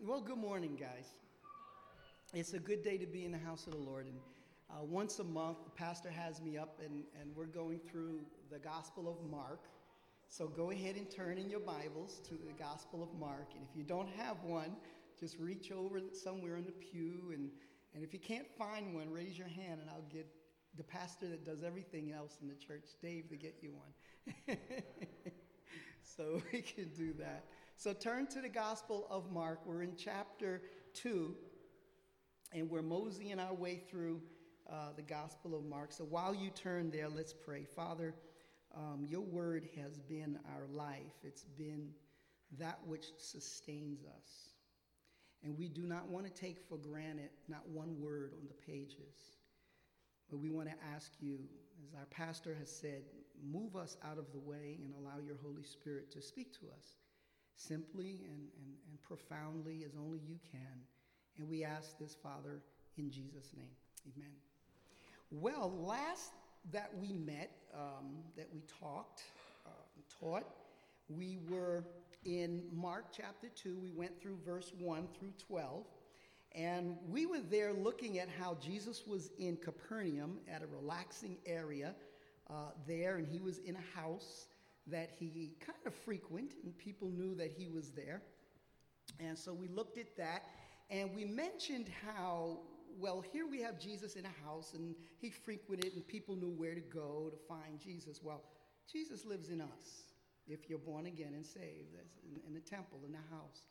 Well, good morning, guys. It's a good day to be in the house of the Lord. And uh, once a month, the pastor has me up, and, and we're going through the Gospel of Mark. So go ahead and turn in your Bibles to the Gospel of Mark. And if you don't have one, just reach over somewhere in the pew. And, and if you can't find one, raise your hand, and I'll get the pastor that does everything else in the church, Dave, to get you one. so we can do that. So turn to the Gospel of Mark. We're in chapter 2, and we're moseying our way through uh, the Gospel of Mark. So while you turn there, let's pray. Father, um, your word has been our life, it's been that which sustains us. And we do not want to take for granted not one word on the pages. But we want to ask you, as our pastor has said, move us out of the way and allow your Holy Spirit to speak to us simply and, and, and profoundly as only you can. And we ask this, Father, in Jesus' name. Amen. Well, last that we met, um, that we talked, uh, taught, we were in Mark chapter 2. We went through verse 1 through 12. And we were there looking at how Jesus was in Capernaum at a relaxing area uh, there, and he was in a house that he kind of frequent, and people knew that he was there. And so we looked at that, and we mentioned how, well, here we have Jesus in a house, and he frequented, and people knew where to go to find Jesus. Well, Jesus lives in us if you're born again and saved, in, in the temple, in the house.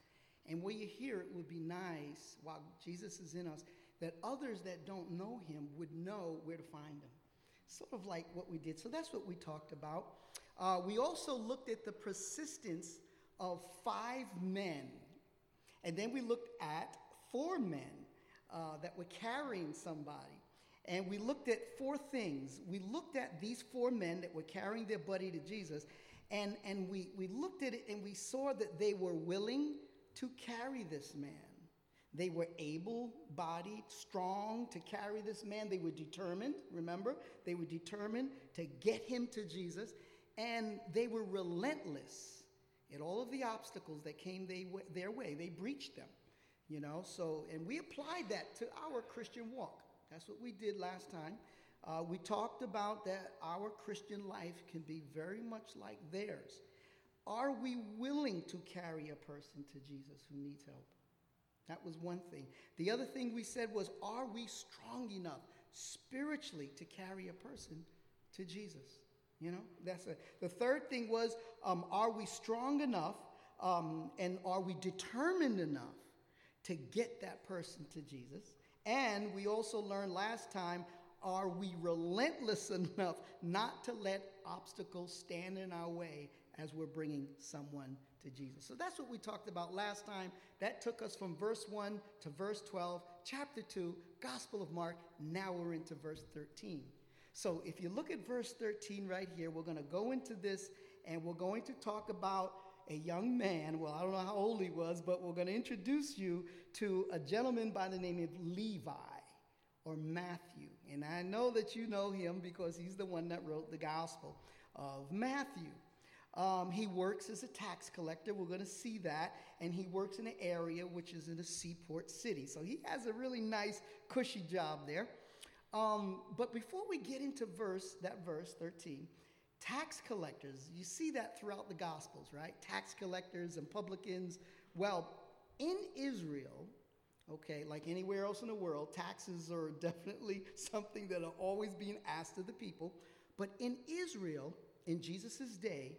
And where you hear it would be nice while Jesus is in us that others that don't know him would know where to find him. Sort of like what we did. So that's what we talked about. Uh, we also looked at the persistence of five men. And then we looked at four men uh, that were carrying somebody. And we looked at four things. We looked at these four men that were carrying their buddy to Jesus. And, and we, we looked at it and we saw that they were willing to carry this man. They were able bodied, strong to carry this man. They were determined, remember? They were determined to get him to Jesus and they were relentless in all of the obstacles that came they, their way. They breached them, you know. So, and we applied that to our Christian walk. That's what we did last time. Uh, we talked about that our Christian life can be very much like theirs. Are we willing to carry a person to Jesus who needs help? That was one thing. The other thing we said was, are we strong enough spiritually to carry a person to Jesus? You know, that's a, the third thing was, um, are we strong enough um, and are we determined enough to get that person to Jesus? And we also learned last time, are we relentless enough not to let obstacles stand in our way as we're bringing someone to Jesus? So that's what we talked about last time. That took us from verse 1 to verse 12, chapter 2, Gospel of Mark. Now we're into verse 13. So if you look at verse 13 right here, we're going to go into this and we're going to talk about a young man. Well, I don't know how old he was, but we're going to introduce you to a gentleman by the name of Levi or Matthew. And I know that you know him because he's the one that wrote the Gospel of Matthew. Um, he works as a tax collector. We're going to see that. And he works in an area which is in a seaport city. So he has a really nice, cushy job there. Um, but before we get into verse, that verse 13, tax collectors, you see that throughout the Gospels, right? Tax collectors and publicans. Well, in Israel, okay, like anywhere else in the world, taxes are definitely something that are always being asked of the people. But in Israel, in Jesus' day,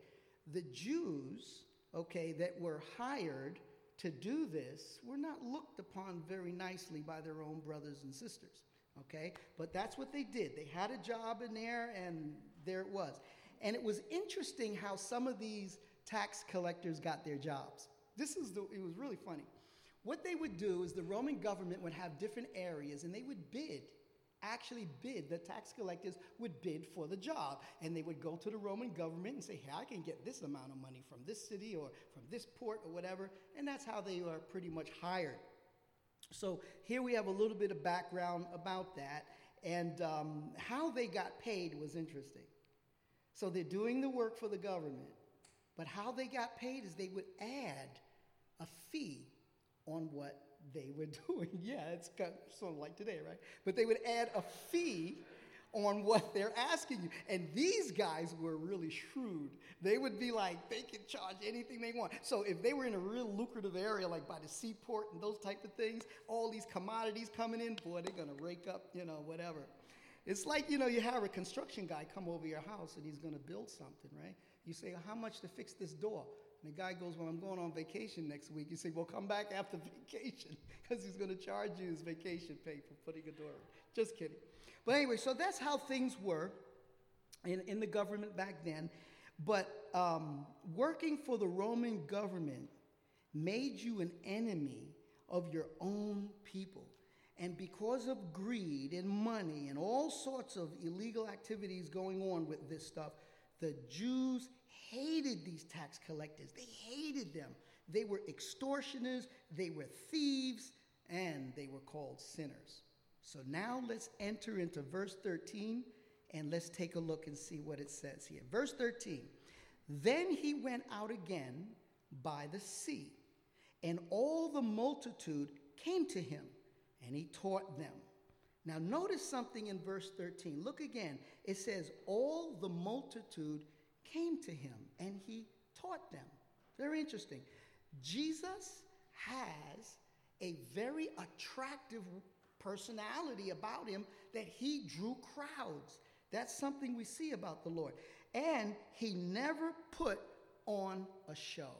the Jews, okay, that were hired to do this were not looked upon very nicely by their own brothers and sisters okay? But that's what they did. They had a job in there, and there it was. And it was interesting how some of these tax collectors got their jobs. This is the, it was really funny. What they would do is the Roman government would have different areas, and they would bid actually bid, the tax collectors would bid for the job. And they would go to the Roman government and say, hey, I can get this amount of money from this city or from this port or whatever. And that's how they were pretty much hired. So here we have a little bit of background about that. And um, how they got paid was interesting. So they're doing the work for the government, but how they got paid is they would add a fee on what they were doing. yeah, it's kind of sort of like today, right? But they would add a fee on what they're asking you. And these guys were really shrewd. They would be like, they can charge anything they want. So if they were in a real lucrative area, like by the seaport and those type of things, all these commodities coming in, boy, they're gonna rake up, you know, whatever. It's like, you know, you have a construction guy come over your house and he's gonna build something, right? You say, how much to fix this door? And the guy goes, Well, I'm going on vacation next week. You say, Well, come back after vacation because he's going to charge you his vacation pay for putting a door in. Just kidding. But anyway, so that's how things were in, in the government back then. But um, working for the Roman government made you an enemy of your own people. And because of greed and money and all sorts of illegal activities going on with this stuff, the Jews hated these tax collectors. They hated them. They were extortioners, they were thieves, and they were called sinners. So now let's enter into verse 13 and let's take a look and see what it says here. Verse 13 Then he went out again by the sea, and all the multitude came to him, and he taught them. Now, notice something in verse 13. Look again. It says, All the multitude came to him, and he taught them. Very interesting. Jesus has a very attractive personality about him that he drew crowds. That's something we see about the Lord. And he never put on a show.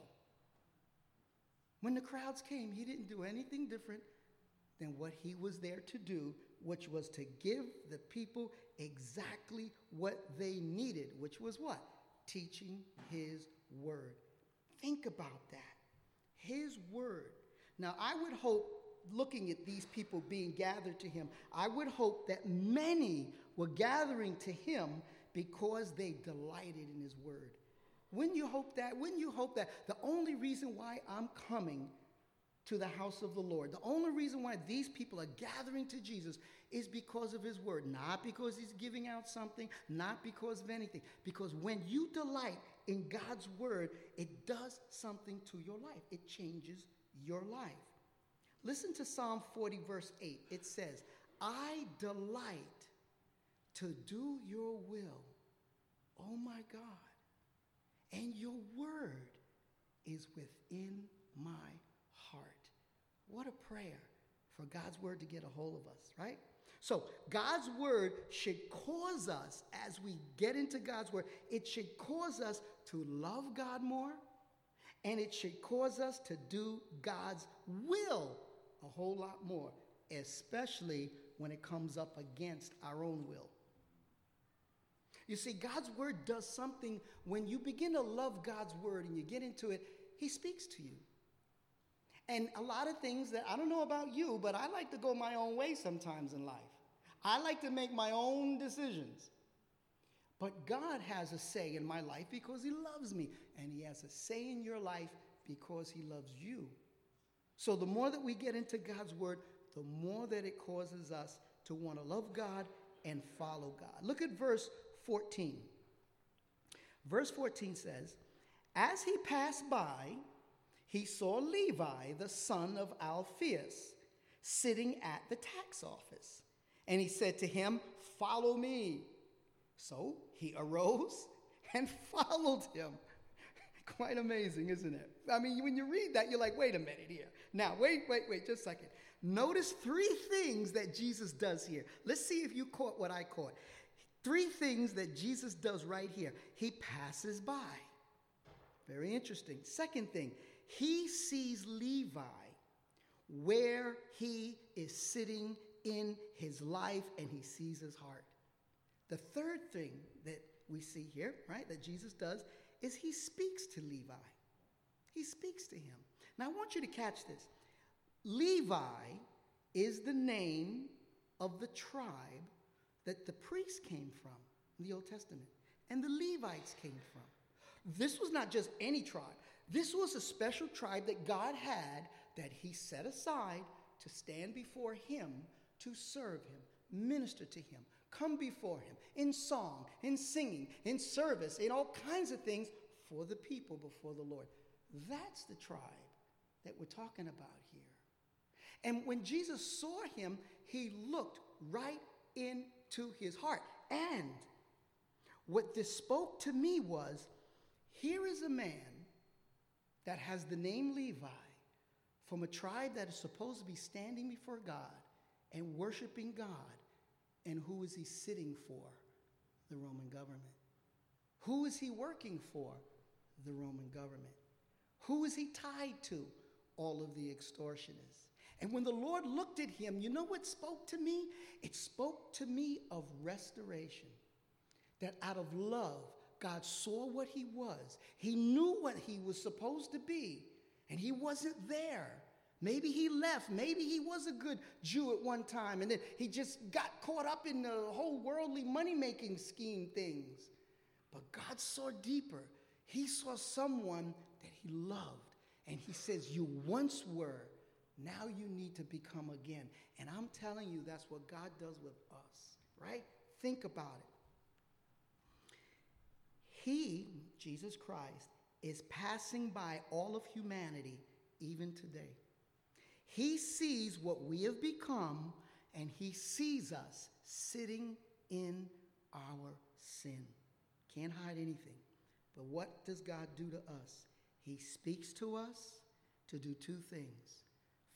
When the crowds came, he didn't do anything different than what he was there to do, which was to give the people exactly what they needed, which was what? Teaching his word. Think about that. His word. Now, I would hope looking at these people being gathered to him, I would hope that many were gathering to him because they delighted in his word. Wouldn't you hope that? Wouldn't you hope that the only reason why I'm coming to the house of the Lord, the only reason why these people are gathering to Jesus is because of his word, not because he's giving out something, not because of anything. Because when you delight in God's word, it does something to your life, it changes your life. Listen to Psalm 40, verse 8. It says, I delight to do your will, oh my God, and your word is within my heart. What a prayer for God's word to get a hold of us, right? So, God's word should cause us, as we get into God's word, it should cause us to love God more, and it should cause us to do God's will a whole lot more, especially when it comes up against our own will. You see, God's word does something when you begin to love God's word and you get into it, He speaks to you. And a lot of things that I don't know about you, but I like to go my own way sometimes in life. I like to make my own decisions. But God has a say in my life because He loves me, and He has a say in your life because He loves you. So the more that we get into God's word, the more that it causes us to want to love God and follow God. Look at verse 14. Verse 14 says, As he passed by, he saw Levi, the son of Alphaeus, sitting at the tax office. And he said to him, Follow me. So he arose and followed him. Quite amazing, isn't it? I mean, when you read that, you're like, wait a minute here. Now, wait, wait, wait, just a second. Notice three things that Jesus does here. Let's see if you caught what I caught. Three things that Jesus does right here. He passes by. Very interesting. Second thing, he sees Levi where he is sitting in his life and he sees his heart. The third thing that we see here, right, that Jesus does is he speaks to Levi. He speaks to him. Now, I want you to catch this. Levi is the name of the tribe that the priests came from in the Old Testament and the Levites came from. This was not just any tribe, this was a special tribe that God had that He set aside to stand before Him to serve Him, minister to Him, come before Him in song, in singing, in service, in all kinds of things for the people before the Lord. That's the tribe that we're talking about here. And when Jesus saw him, he looked right into his heart. And what this spoke to me was here is a man that has the name Levi from a tribe that is supposed to be standing before God and worshiping God. And who is he sitting for? The Roman government. Who is he working for? The Roman government. Who is he tied to? All of the extortionists. And when the Lord looked at him, you know what spoke to me? It spoke to me of restoration. That out of love, God saw what he was. He knew what he was supposed to be, and he wasn't there. Maybe he left. Maybe he was a good Jew at one time, and then he just got caught up in the whole worldly money making scheme things. But God saw deeper. He saw someone that he loved, and he says, You once were now you need to become again. And I'm telling you, that's what God does with us, right? Think about it. He, Jesus Christ, is passing by all of humanity even today. He sees what we have become, and He sees us sitting in our sin. Can't hide anything. But what does God do to us? He speaks to us to do two things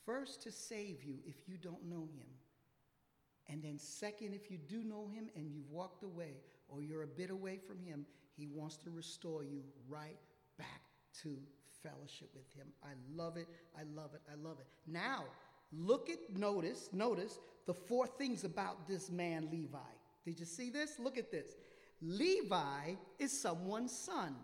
First, to save you if you don't know him. And then, second, if you do know him and you've walked away or you're a bit away from him, he wants to restore you right back to fellowship with him. I love it. I love it. I love it. Now, look at, notice, notice the four things about this man, Levi. Did you see this? Look at this. Levi is someone's son.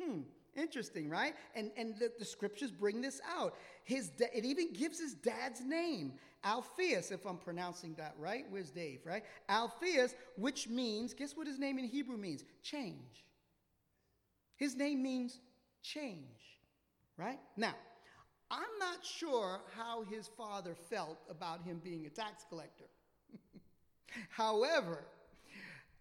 Hmm. Interesting, right? And, and the, the scriptures bring this out. His da- it even gives his dad's name, Alphaeus, if I'm pronouncing that right. Where's Dave, right? Alphaeus, which means, guess what his name in Hebrew means? Change. His name means change, right? Now, I'm not sure how his father felt about him being a tax collector. However,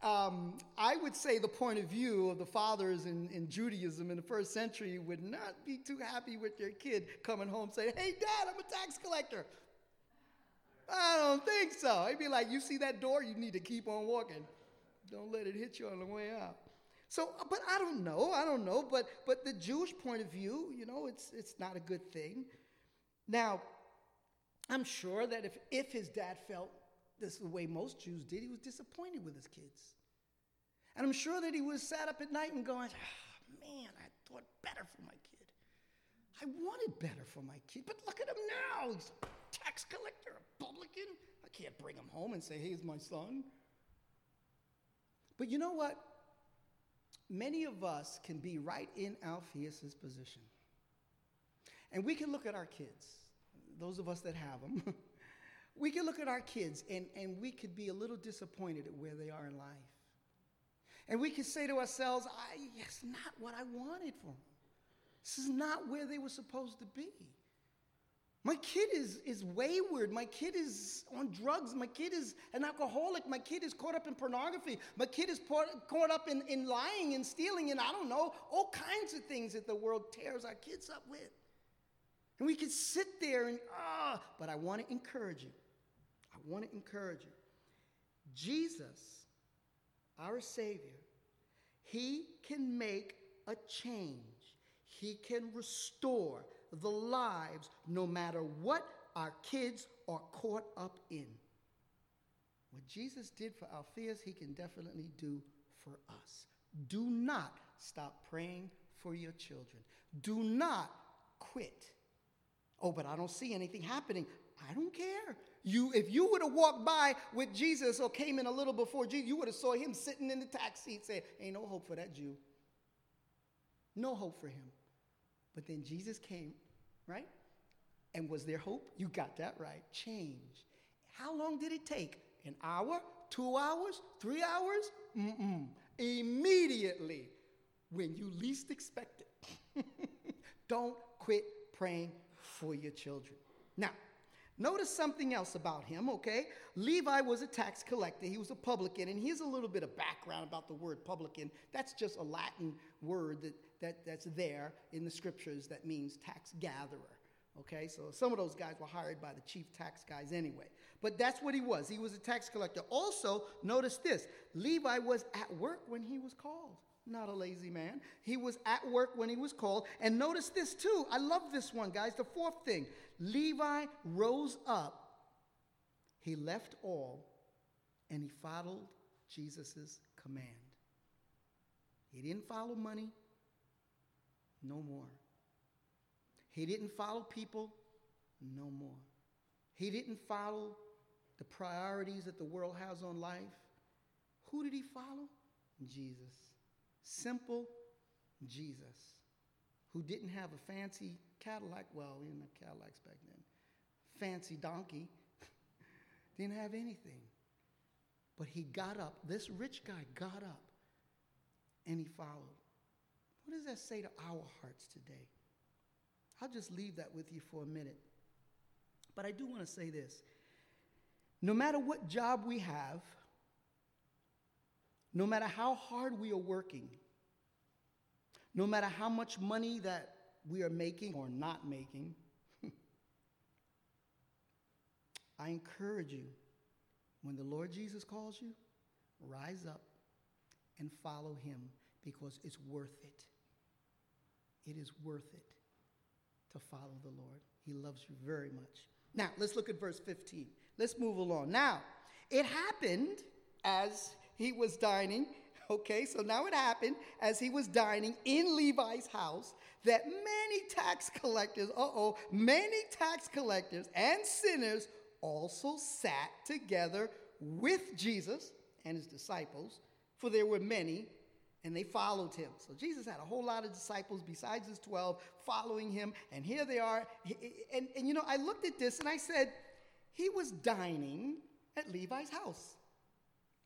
um, I would say the point of view of the fathers in, in Judaism in the first century would not be too happy with their kid coming home saying, Hey, dad, I'm a tax collector. I don't think so. He'd be like, You see that door? You need to keep on walking. Don't let it hit you on the way out. So, uh, but I don't know. I don't know. But, but the Jewish point of view, you know, it's, it's not a good thing. Now, I'm sure that if, if his dad felt this is the way most Jews did, he was disappointed with his kids. And I'm sure that he was sat up at night and going, oh, man, I thought better for my kid. I wanted better for my kid, but look at him now. He's a tax collector, a publican. I can't bring him home and say, hey, he's my son. But you know what? Many of us can be right in Alpheus's position. And we can look at our kids, those of us that have them. we can look at our kids and, and we could be a little disappointed at where they are in life. And we can say to ourselves, I, it's not what I wanted for them. This is not where they were supposed to be. My kid is, is wayward. My kid is on drugs. My kid is an alcoholic. My kid is caught up in pornography. My kid is caught up in, in lying and stealing and I don't know, all kinds of things that the world tears our kids up with. And we can sit there and, ah, but I want to encourage you. I want to encourage you. Jesus our Savior, He can make a change. He can restore the lives no matter what our kids are caught up in. What Jesus did for Alphaeus, He can definitely do for us. Do not stop praying for your children. Do not quit. Oh, but I don't see anything happening. I don't care. You, if you would have walked by with Jesus or came in a little before Jesus, you would have saw him sitting in the tax seat saying, Ain't no hope for that Jew. No hope for him. But then Jesus came, right? And was there hope? You got that right. Change. How long did it take? An hour? Two hours? Three hours? Mm-mm. Immediately, when you least expect it. Don't quit praying for your children. Now, Notice something else about him, okay? Levi was a tax collector, he was a publican, and here's a little bit of background about the word publican. That's just a Latin word that, that, that's there in the scriptures that means tax gatherer, Okay, so some of those guys were hired by the chief tax guys anyway. But that's what he was. He was a tax collector. Also, notice this Levi was at work when he was called. Not a lazy man. He was at work when he was called. And notice this too. I love this one, guys. The fourth thing Levi rose up, he left all, and he followed Jesus' command. He didn't follow money, no more. He didn't follow people, no more. He didn't follow the priorities that the world has on life. Who did he follow? Jesus. Simple Jesus, who didn't have a fancy Cadillac. Well, we didn't have Cadillacs back then. Fancy donkey. didn't have anything. But he got up. This rich guy got up and he followed. What does that say to our hearts today? I'll just leave that with you for a minute. But I do want to say this no matter what job we have, no matter how hard we are working, no matter how much money that we are making or not making, I encourage you when the Lord Jesus calls you, rise up and follow him because it's worth it. It is worth it to follow the Lord. He loves you very much. Now, let's look at verse 15. Let's move along. Now, it happened as he was dining. Okay, so now it happened as he was dining in Levi's house that many tax collectors, uh oh, many tax collectors and sinners also sat together with Jesus and his disciples, for there were many and they followed him. So Jesus had a whole lot of disciples besides his 12 following him, and here they are. And, and you know, I looked at this and I said, he was dining at Levi's house,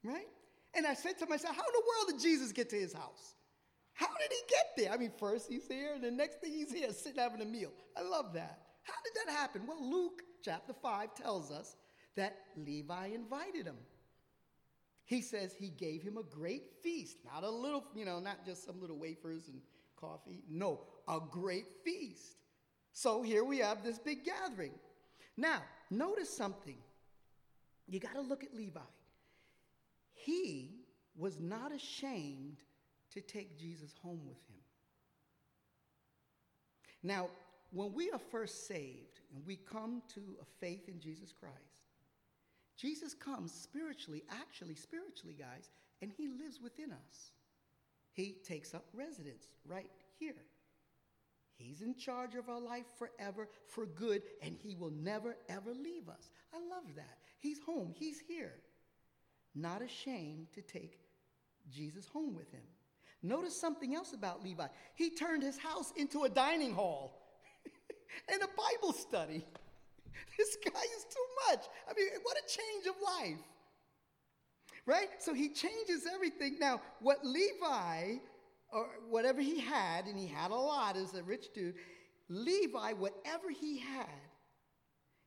right? And I said to myself, how in the world did Jesus get to his house? How did he get there? I mean, first he's here, and the next thing he's here sitting having a meal. I love that. How did that happen? Well, Luke chapter 5 tells us that Levi invited him. He says he gave him a great feast, not a little, you know, not just some little wafers and coffee. No, a great feast. So here we have this big gathering. Now, notice something. You got to look at Levi. He was not ashamed to take Jesus home with him. Now, when we are first saved and we come to a faith in Jesus Christ, Jesus comes spiritually, actually, spiritually, guys, and he lives within us. He takes up residence right here. He's in charge of our life forever for good, and he will never, ever leave us. I love that. He's home, he's here. Not ashamed to take Jesus home with him. Notice something else about Levi. He turned his house into a dining hall and a Bible study. This guy is too much. I mean, what a change of life. Right? So he changes everything. Now, what Levi, or whatever he had, and he had a lot as a rich dude, Levi, whatever he had,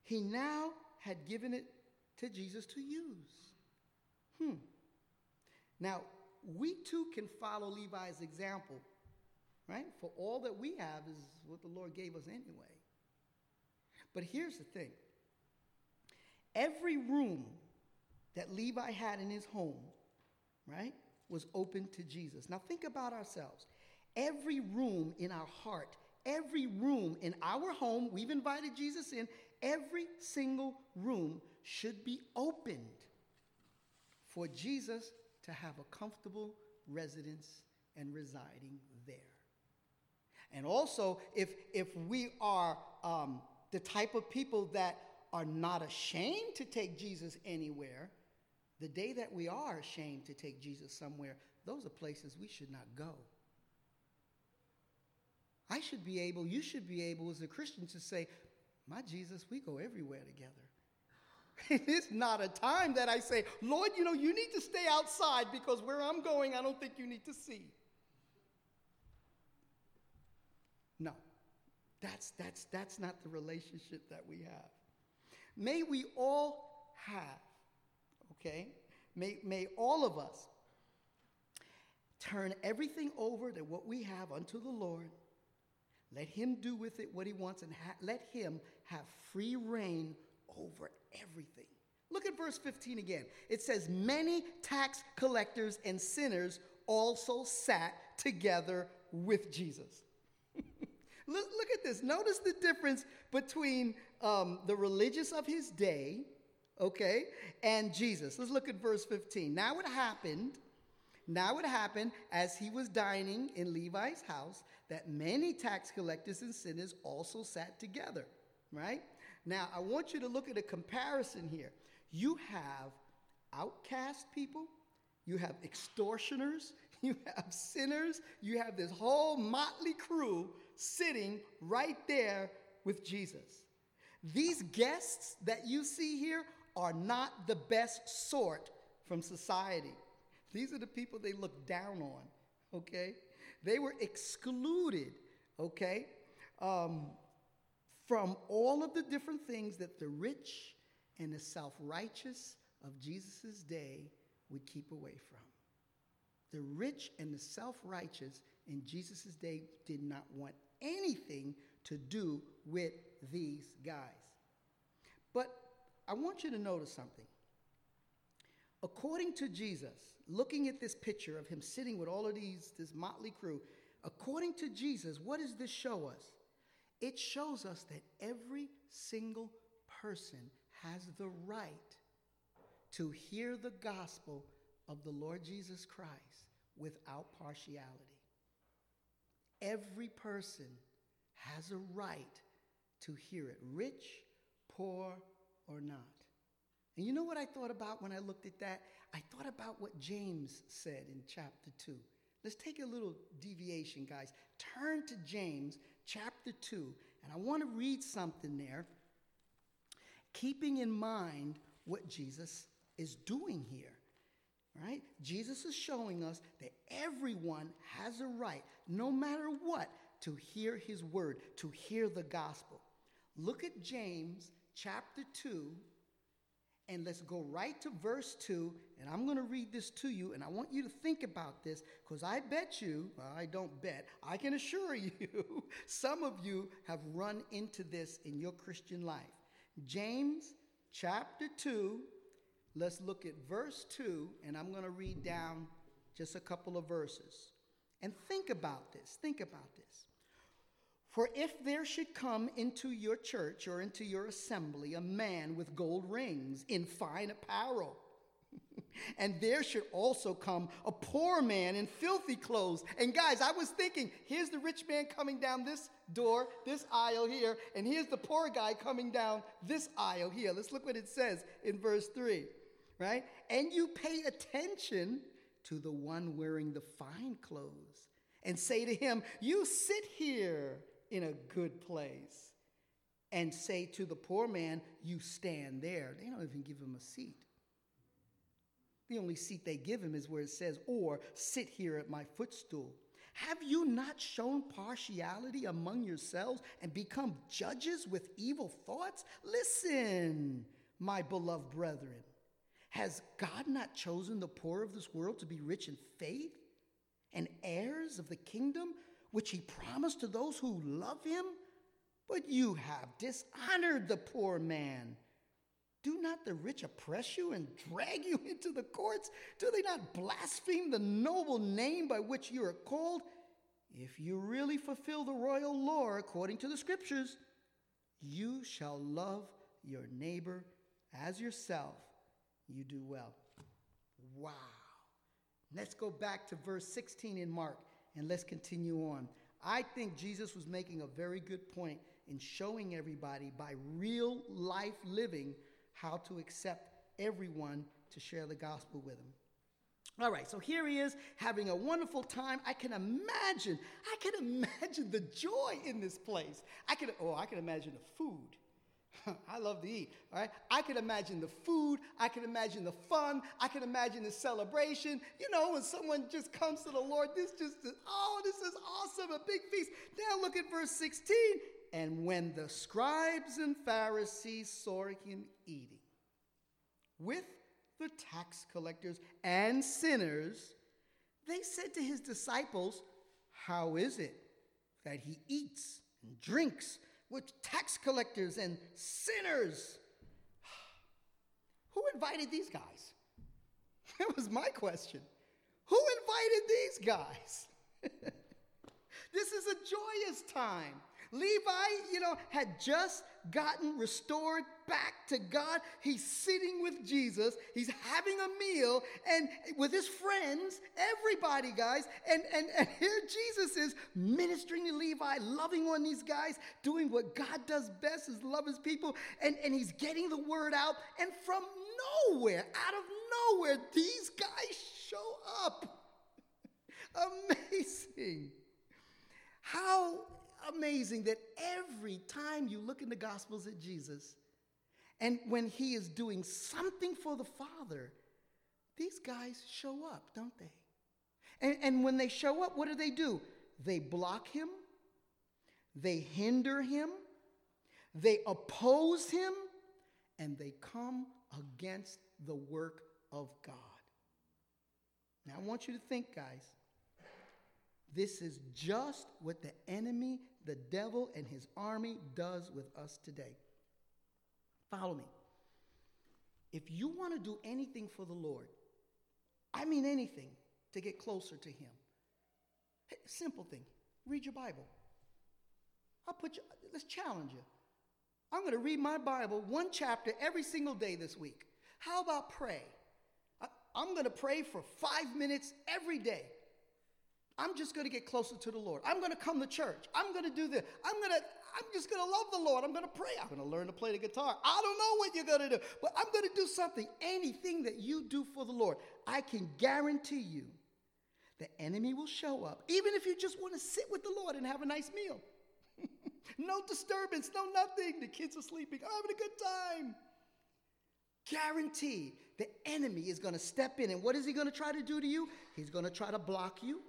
he now had given it to Jesus to use. Hmm. Now, we too can follow Levi's example, right? For all that we have is what the Lord gave us anyway. But here's the thing every room that Levi had in his home, right, was open to Jesus. Now think about ourselves. Every room in our heart, every room in our home, we've invited Jesus in, every single room should be opened for Jesus to have a comfortable residence and residing there. And also, if, if we are um, the type of people that are not ashamed to take Jesus anywhere, the day that we are ashamed to take Jesus somewhere, those are places we should not go. I should be able, you should be able as a Christian to say, My Jesus, we go everywhere together. it's not a time that I say, Lord, you know, you need to stay outside because where I'm going, I don't think you need to see. No. That's, that's, that's not the relationship that we have. May we all have, okay? May, may all of us turn everything over to what we have unto the Lord. Let him do with it what he wants and ha- let him have free reign over everything. Look at verse 15 again. It says, Many tax collectors and sinners also sat together with Jesus. look, look, at this. Notice the difference between um, the religious of his day, okay, and Jesus. Let's look at verse 15. Now it happened. Now it happened as he was dining in Levi's house that many tax collectors and sinners also sat together, right? Now I want you to look at a comparison here. You have outcast people, you have extortioners, you have sinners, you have this whole motley crew sitting right there with Jesus. These guests that you see here are not the best sort from society. These are the people they look down on, okay? They were excluded, okay, um, from all of the different things that the rich and the self righteous of Jesus' day would keep away from. The rich and the self righteous in Jesus' day did not want anything to do with these guys. But I want you to notice something. According to Jesus, looking at this picture of him sitting with all of these, this motley crew, according to Jesus, what does this show us? It shows us that every single person has the right to hear the gospel of the Lord Jesus Christ without partiality. Every person has a right to hear it, rich, poor, or not. And you know what I thought about when I looked at that? I thought about what James said in chapter 2. Let's take a little deviation, guys. Turn to James chapter 2, and I want to read something there, keeping in mind what Jesus is doing here. Right? Jesus is showing us that everyone has a right, no matter what, to hear his word, to hear the gospel. Look at James chapter 2, and let's go right to verse 2. And I'm going to read this to you, and I want you to think about this because I bet you, well, I don't bet, I can assure you, some of you have run into this in your Christian life. James chapter 2, let's look at verse 2, and I'm going to read down just a couple of verses. And think about this. Think about this. For if there should come into your church or into your assembly a man with gold rings in fine apparel, and there should also come a poor man in filthy clothes. And guys, I was thinking, here's the rich man coming down this door, this aisle here, and here's the poor guy coming down this aisle here. Let's look what it says in verse 3, right? And you pay attention to the one wearing the fine clothes and say to him, You sit here in a good place and say to the poor man, You stand there. They don't even give him a seat. The only seat they give him is where it says, Or sit here at my footstool. Have you not shown partiality among yourselves and become judges with evil thoughts? Listen, my beloved brethren. Has God not chosen the poor of this world to be rich in faith and heirs of the kingdom which he promised to those who love him? But you have dishonored the poor man. Do not the rich oppress you and drag you into the courts? Do they not blaspheme the noble name by which you are called? If you really fulfill the royal law according to the scriptures, you shall love your neighbor as yourself. You do well. Wow. Let's go back to verse 16 in Mark and let's continue on. I think Jesus was making a very good point in showing everybody by real life living how to accept everyone to share the gospel with him. All right, so here he is having a wonderful time. I can imagine, I can imagine the joy in this place. I can, oh, I can imagine the food. I love to eat, all right? I can imagine the food. I can imagine the fun. I can imagine the celebration. You know, when someone just comes to the Lord, this just, oh, this is awesome, a big feast. Now look at verse 16. And when the scribes and Pharisees saw him eating with the tax collectors and sinners, they said to his disciples, How is it that he eats and drinks with tax collectors and sinners. Who invited these guys? That was my question. Who invited these guys? this is a joyous time. Levi, you know, had just gotten restored back to God. He's sitting with Jesus. He's having a meal and with his friends, everybody, guys. And, and, and here Jesus is ministering to Levi, loving on these guys, doing what God does best is love his people. And, and he's getting the word out. And from nowhere, out of nowhere, these guys show up. Amazing. How amazing that every time you look in the Gospels at Jesus, and when he is doing something for the Father, these guys show up, don't they? And, and when they show up, what do they do? They block him, they hinder him, they oppose him, and they come against the work of God. Now, I want you to think, guys. This is just what the enemy, the devil, and his army does with us today. Follow me. If you want to do anything for the Lord, I mean anything to get closer to Him, simple thing read your Bible. I'll put you, let's challenge you. I'm going to read my Bible one chapter every single day this week. How about pray? I, I'm going to pray for five minutes every day. I'm just going to get closer to the Lord. I'm going to come to church. I'm going to do this. I'm going to I'm just going to love the Lord. I'm going to pray. I'm going to learn to play the guitar. I don't know what you're going to do, but I'm going to do something. Anything that you do for the Lord, I can guarantee you the enemy will show up, even if you just want to sit with the Lord and have a nice meal. no disturbance, no nothing. The kids are sleeping. I'm having a good time. Guaranteed, the enemy is going to step in. And what is he going to try to do to you? He's going to try to block you.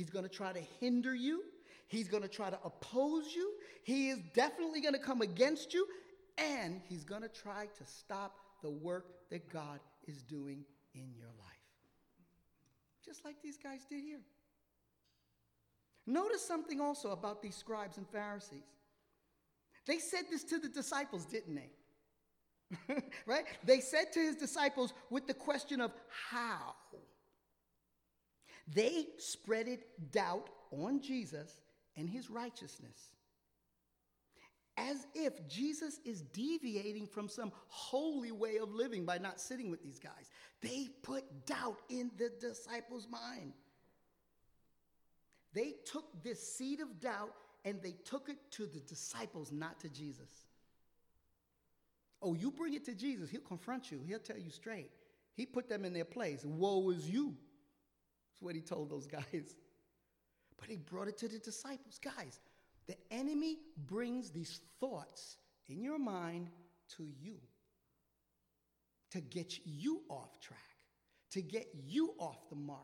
He's going to try to hinder you. He's going to try to oppose you. He is definitely going to come against you. And he's going to try to stop the work that God is doing in your life. Just like these guys did here. Notice something also about these scribes and Pharisees. They said this to the disciples, didn't they? right? They said to his disciples with the question of how. They spreaded doubt on Jesus and his righteousness. As if Jesus is deviating from some holy way of living by not sitting with these guys. They put doubt in the disciples' mind. They took this seed of doubt and they took it to the disciples, not to Jesus. Oh, you bring it to Jesus, he'll confront you, he'll tell you straight. He put them in their place. Woe is you. That's what he told those guys. But he brought it to the disciples. Guys, the enemy brings these thoughts in your mind to you to get you off track, to get you off the mark,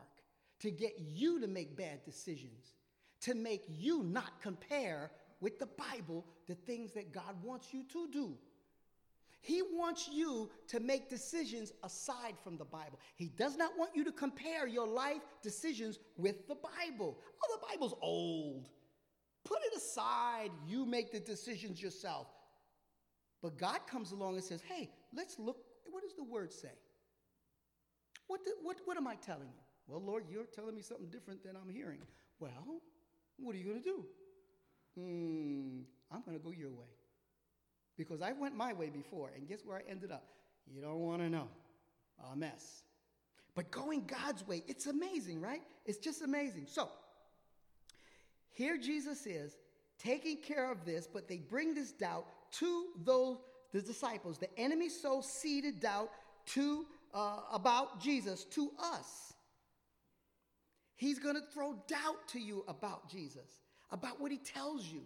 to get you to make bad decisions, to make you not compare with the Bible the things that God wants you to do. He wants you to make decisions aside from the Bible. He does not want you to compare your life decisions with the Bible. Oh, the Bible's old. Put it aside. You make the decisions yourself. But God comes along and says, hey, let's look. What does the word say? What, the, what, what am I telling you? Well, Lord, you're telling me something different than I'm hearing. Well, what are you going to do? Hmm, I'm going to go your way because I went my way before, and guess where I ended up? You don't want to know. A mess. But going God's way, it's amazing, right? It's just amazing. So, here Jesus is taking care of this, but they bring this doubt to those the disciples. The enemy sows seeded doubt to uh, about Jesus to us. He's going to throw doubt to you about Jesus, about what he tells you.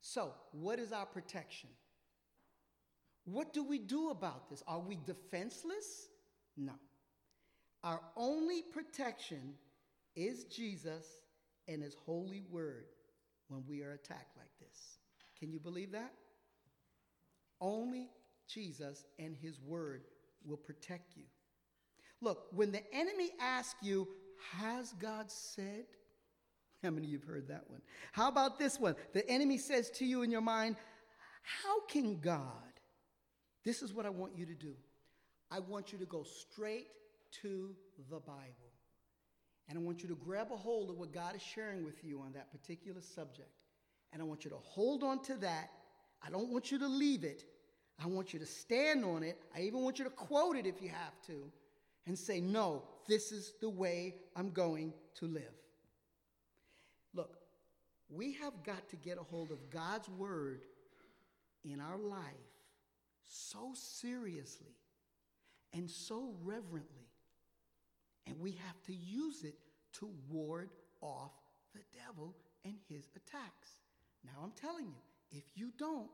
So, what is our protection? What do we do about this? Are we defenseless? No. Our only protection is Jesus and his holy word when we are attacked like this. Can you believe that? Only Jesus and his word will protect you. Look, when the enemy asks you, Has God said? How many of you have heard that one? How about this one? The enemy says to you in your mind, How can God? This is what I want you to do. I want you to go straight to the Bible. And I want you to grab a hold of what God is sharing with you on that particular subject. And I want you to hold on to that. I don't want you to leave it. I want you to stand on it. I even want you to quote it if you have to and say, No, this is the way I'm going to live. Look, we have got to get a hold of God's word in our life so seriously and so reverently. And we have to use it to ward off the devil and his attacks. Now, I'm telling you, if you don't,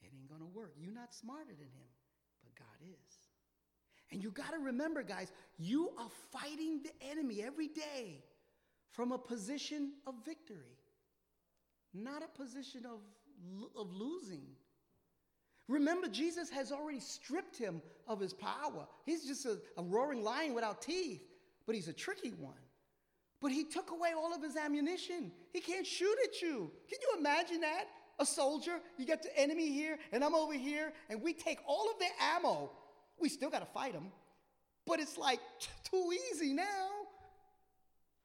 it ain't to work. You're not smarter than him, but God is. And you got to remember, guys, you are fighting the enemy every day from a position of victory, not a position of, of losing. Remember, Jesus has already stripped him of his power. He's just a, a roaring lion without teeth, but he's a tricky one. But he took away all of his ammunition. He can't shoot at you. Can you imagine that? A soldier, you got the enemy here, and I'm over here, and we take all of their ammo. We still got to fight them, but it's like too easy now.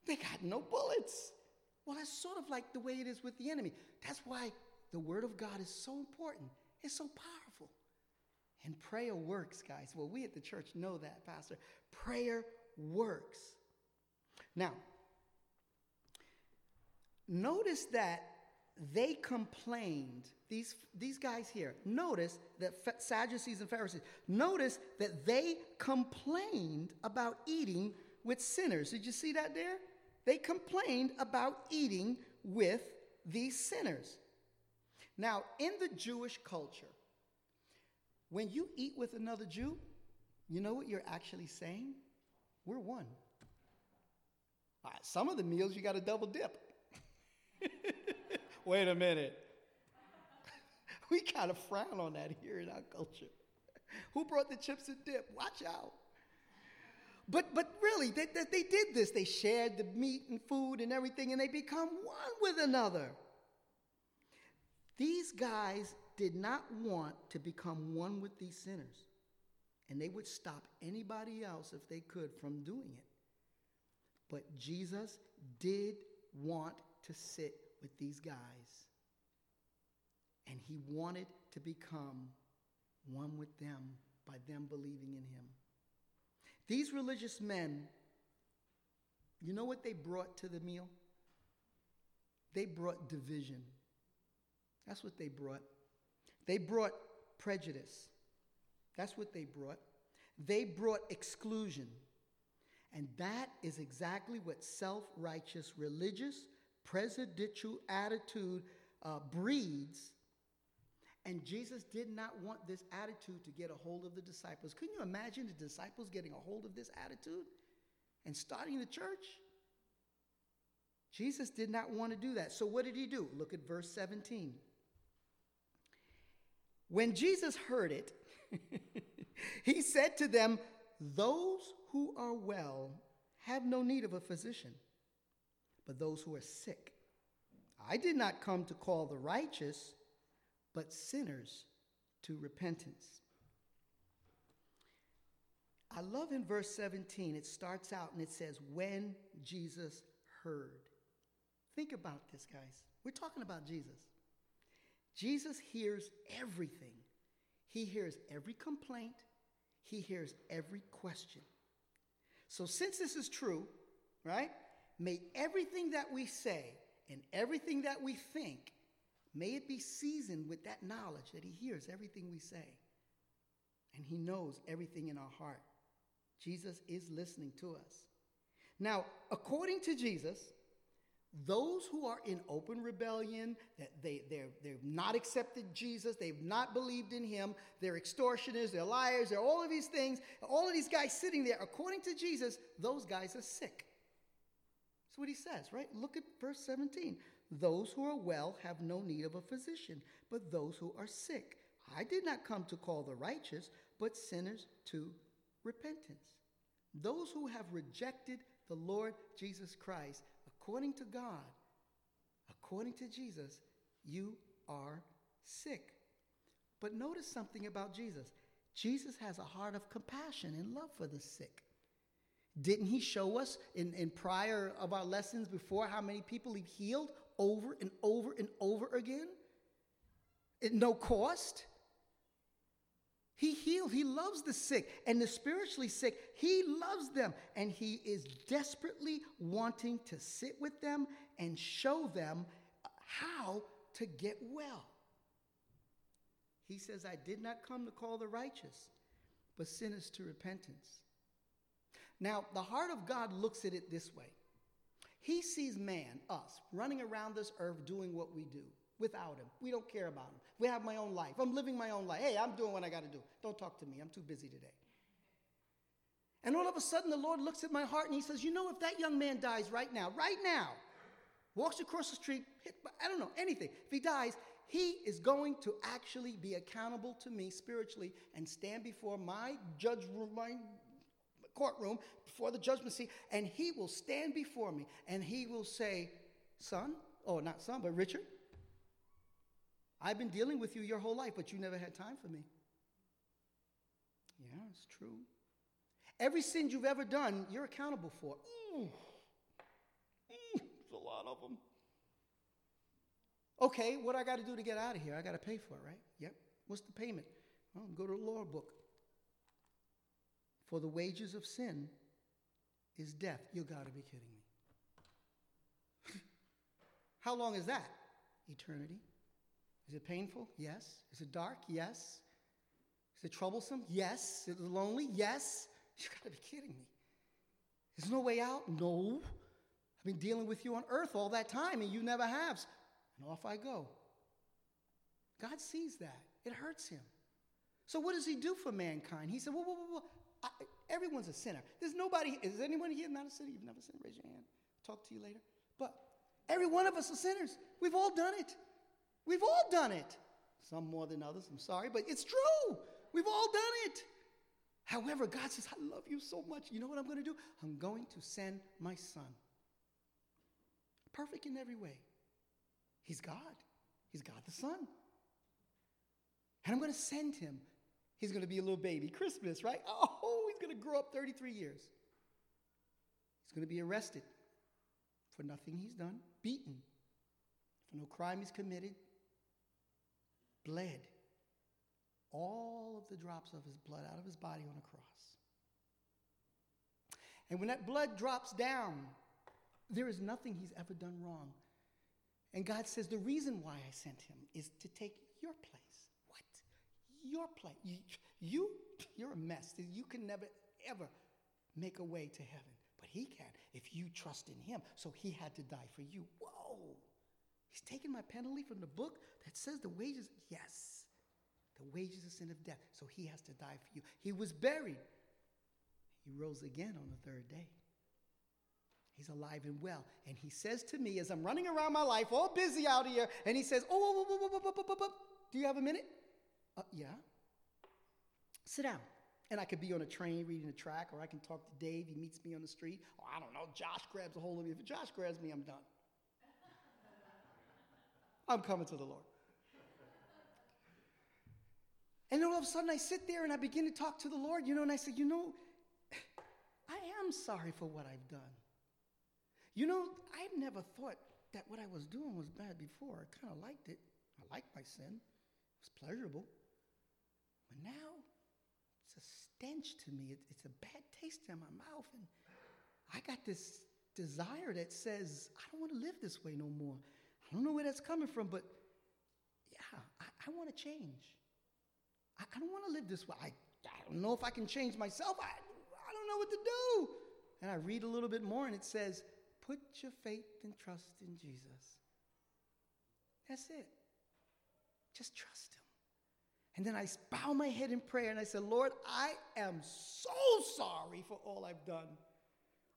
They got no bullets. Well, that's sort of like the way it is with the enemy. That's why the Word of God is so important. It's so powerful. And prayer works, guys. Well, we at the church know that, Pastor. Prayer works. Now, notice that they complained, these, these guys here, notice that Sadducees and Pharisees, notice that they complained about eating with sinners. Did you see that there? They complained about eating with these sinners. Now, in the Jewish culture, when you eat with another Jew, you know what you're actually saying? We're one. some of the meals you got to double dip. Wait a minute. we kind of frown on that here in our culture. Who brought the chips and dip? Watch out. But, but really, they, they, they did this. They shared the meat and food and everything, and they become one with another. These guys did not want to become one with these sinners, and they would stop anybody else if they could from doing it. But Jesus did want to sit with these guys, and he wanted to become one with them by them believing in him. These religious men, you know what they brought to the meal? They brought division. That's what they brought. They brought prejudice. That's what they brought. They brought exclusion. And that is exactly what self righteous, religious, presidential attitude uh, breeds and Jesus did not want this attitude to get a hold of the disciples. Can you imagine the disciples getting a hold of this attitude and starting the church? Jesus did not want to do that. So, what did he do? Look at verse 17. When Jesus heard it, he said to them, Those who are well have no need of a physician, but those who are sick. I did not come to call the righteous but sinners to repentance. I love in verse 17, it starts out and it says, When Jesus heard. Think about this, guys. We're talking about Jesus. Jesus hears everything, He hears every complaint, He hears every question. So, since this is true, right, may everything that we say and everything that we think May it be seasoned with that knowledge that He hears everything we say and He knows everything in our heart. Jesus is listening to us. Now, according to Jesus, those who are in open rebellion, that they, they're, they've not accepted Jesus, they've not believed in him, they're extortioners, they're liars, they're all of these things, all of these guys sitting there, according to Jesus, those guys are sick. That's what he says, right? Look at verse 17. Those who are well have no need of a physician, but those who are sick. I did not come to call the righteous, but sinners to repentance. Those who have rejected the Lord Jesus Christ, according to God, according to Jesus, you are sick. But notice something about Jesus. Jesus has a heart of compassion and love for the sick. Didn't he show us in, in prior of our lessons before how many people he healed over and over and over again? At no cost. He heals, he loves the sick and the spiritually sick. He loves them and he is desperately wanting to sit with them and show them how to get well. He says, I did not come to call the righteous, but sinners to repentance. Now, the heart of God looks at it this way He sees man, us, running around this earth doing what we do without Him. We don't care about Him. We have my own life. I'm living my own life. Hey, I'm doing what I got to do. Don't talk to me. I'm too busy today. And all of a sudden, the Lord looks at my heart and He says, You know, if that young man dies right now, right now, walks across the street, hit, I don't know, anything, if he dies, he is going to actually be accountable to me spiritually and stand before my judge room, my courtroom, before the judgment seat, and he will stand before me and he will say, Son, oh, not son, but Richard, I've been dealing with you your whole life, but you never had time for me. Yeah, it's true. Every sin you've ever done, you're accountable for. Mm. Mm, a lot of them. Okay, what I got to do to get out of here? I got to pay for it, right? Yep. What's the payment? Well, go to the law book. For the wages of sin is death. You got to be kidding me. How long is that? Eternity. Is it painful? Yes. Is it dark? Yes. Is it troublesome? Yes. Is it lonely? Yes. You got to be kidding me. There's no way out? No. I've been dealing with you on earth all that time and you never have. And off I go. God sees that. It hurts him. So what does he do for mankind? He said, whoa, whoa, whoa, whoa. I, everyone's a sinner. There's nobody, is anyone here not a sinner? You've never sinned? Raise your hand. Talk to you later. But every one of us are sinners. We've all done it. We've all done it. Some more than others, I'm sorry, but it's true. We've all done it. However, God says, I love you so much. You know what I'm going to do? I'm going to send my son. Perfect in every way. He's God. He's God the Son. And I'm going to send him. He's going to be a little baby. Christmas, right? Oh, he's going to grow up 33 years. He's going to be arrested for nothing he's done, beaten for no crime he's committed, bled all of the drops of his blood out of his body on a cross. And when that blood drops down, there is nothing he's ever done wrong. And God says, The reason why I sent him is to take your place. What? Your place. You, you, you're a mess. You can never, ever make a way to heaven. But he can if you trust in him. So he had to die for you. Whoa. He's taken my penalty from the book that says the wages. Yes. The wages of sin of death. So he has to die for you. He was buried. He rose again on the third day. He's alive and well. And he says to me as I'm running around my life, all busy out here, and he says, Oh, whoa, whoa, whoa, do you have a minute? Uh, yeah. Sit down. And I could be on a train reading a track, or I can talk to Dave. He meets me on the street. Or I don't know, Josh grabs a hold of me. If Josh grabs me, I'm done. I'm coming to the Lord. And then all of a sudden, I sit there and I begin to talk to the Lord, you know, and I say, You know, I am sorry for what I've done. You know, I never thought that what I was doing was bad before. I kind of liked it. I liked my sin, it was pleasurable. But now, it's a stench to me. It, it's a bad taste in my mouth. And I got this desire that says, I don't want to live this way no more. I don't know where that's coming from, but yeah, I, I want to change. I, I don't want to live this way. I, I don't know if I can change myself. I, I don't know what to do. And I read a little bit more, and it says, Put your faith and trust in Jesus. That's it. Just trust Him. And then I bow my head in prayer and I said, Lord, I am so sorry for all I've done.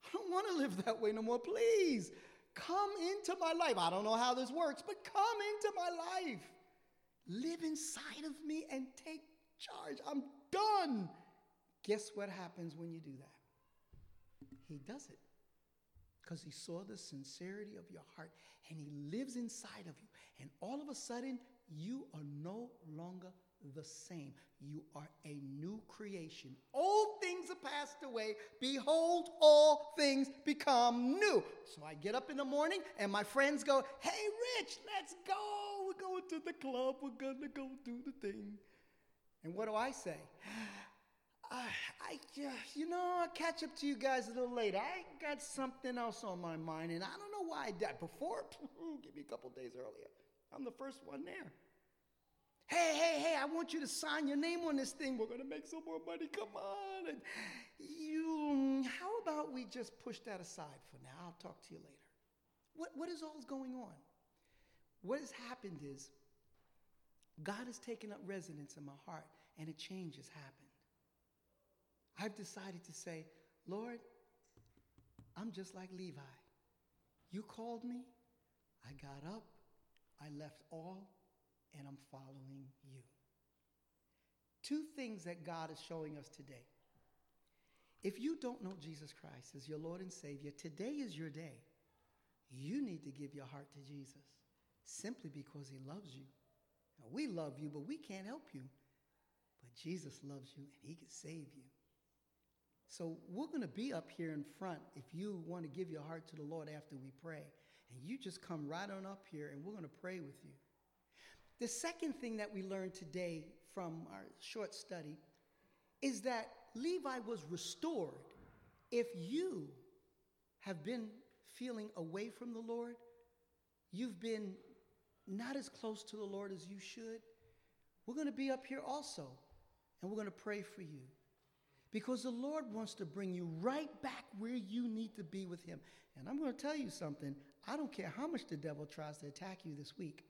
I don't want to live that way no more. Please come into my life. I don't know how this works, but come into my life. Live inside of me and take charge. I'm done. Guess what happens when you do that? He does it. because he saw the sincerity of your heart and he lives inside of you. And all of a sudden, you are no longer the same. You are a new creation. Old things are passed away. Behold, all things become new. So I get up in the morning and my friends go, Hey, Rich, let's go. We're going to the club. We're going to go do the thing. And what do I say? Ah, I, I, you know, I'll catch up to you guys a little later. I got something else on my mind, and I don't know why I did. Before, give me a couple days earlier. I'm the first one there. Hey, hey, hey, I want you to sign your name on this thing. We're going to make some more money. Come on. And you, how about we just push that aside for now? I'll talk to you later. What, what is all going on? What has happened is God has taken up residence in my heart, and a change has happened. I've decided to say, Lord, I'm just like Levi. You called me, I got up, I left all, and I'm following you. Two things that God is showing us today. If you don't know Jesus Christ as your Lord and Savior, today is your day. You need to give your heart to Jesus simply because He loves you. Now, we love you, but we can't help you. But Jesus loves you and He can save you. So we're going to be up here in front if you want to give your heart to the Lord after we pray. And you just come right on up here and we're going to pray with you. The second thing that we learned today from our short study is that Levi was restored. If you have been feeling away from the Lord, you've been not as close to the Lord as you should, we're going to be up here also and we're going to pray for you. Because the Lord wants to bring you right back where you need to be with Him. And I'm going to tell you something. I don't care how much the devil tries to attack you this week.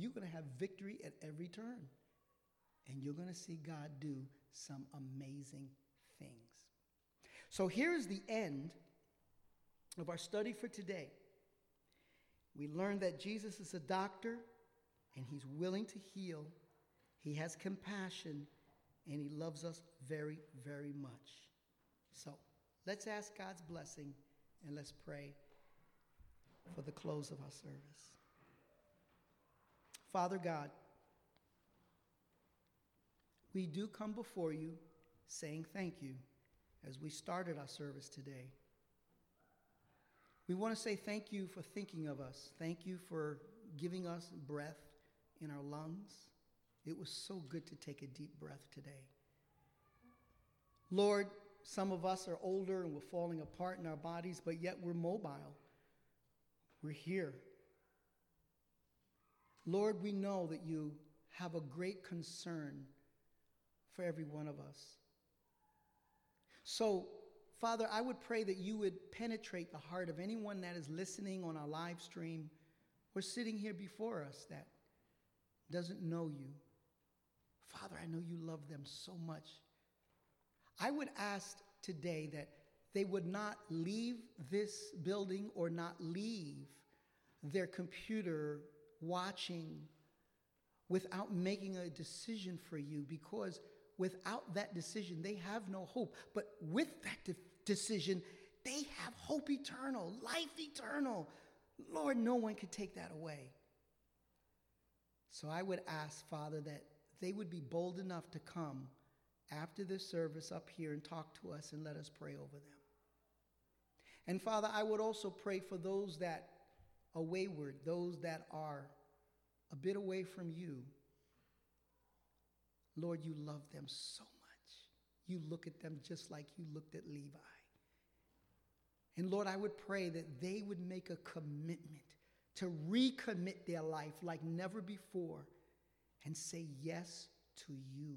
You're going to have victory at every turn. And you're going to see God do some amazing things. So here's the end of our study for today. We learned that Jesus is a doctor and he's willing to heal. He has compassion and He loves us very, very much. So let's ask God's blessing and let's pray for the close of our service. Father God, we do come before you saying thank you as we started our service today. We want to say thank you for thinking of us. Thank you for giving us breath in our lungs. It was so good to take a deep breath today. Lord, some of us are older and we're falling apart in our bodies, but yet we're mobile. We're here. Lord, we know that you have a great concern for every one of us. So, Father, I would pray that you would penetrate the heart of anyone that is listening on our live stream or sitting here before us that doesn't know you. Father, I know you love them so much. I would ask today that they would not leave this building or not leave their computer watching without making a decision for you because without that decision, they have no hope. But with that de- decision, they have hope eternal, life eternal. Lord, no one could take that away. So I would ask, Father, that they would be bold enough to come after this service up here and talk to us and let us pray over them. And Father, I would also pray for those that are wayward, those that are a bit away from you. Lord, you love them so much. You look at them just like you looked at Levi. And Lord, I would pray that they would make a commitment to recommit their life like never before and say yes to you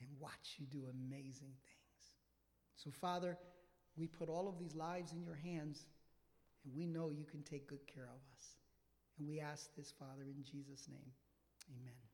and watch you do amazing things. So, Father, we put all of these lives in your hands, and we know you can take good care of us. And we ask this, Father, in Jesus' name. Amen.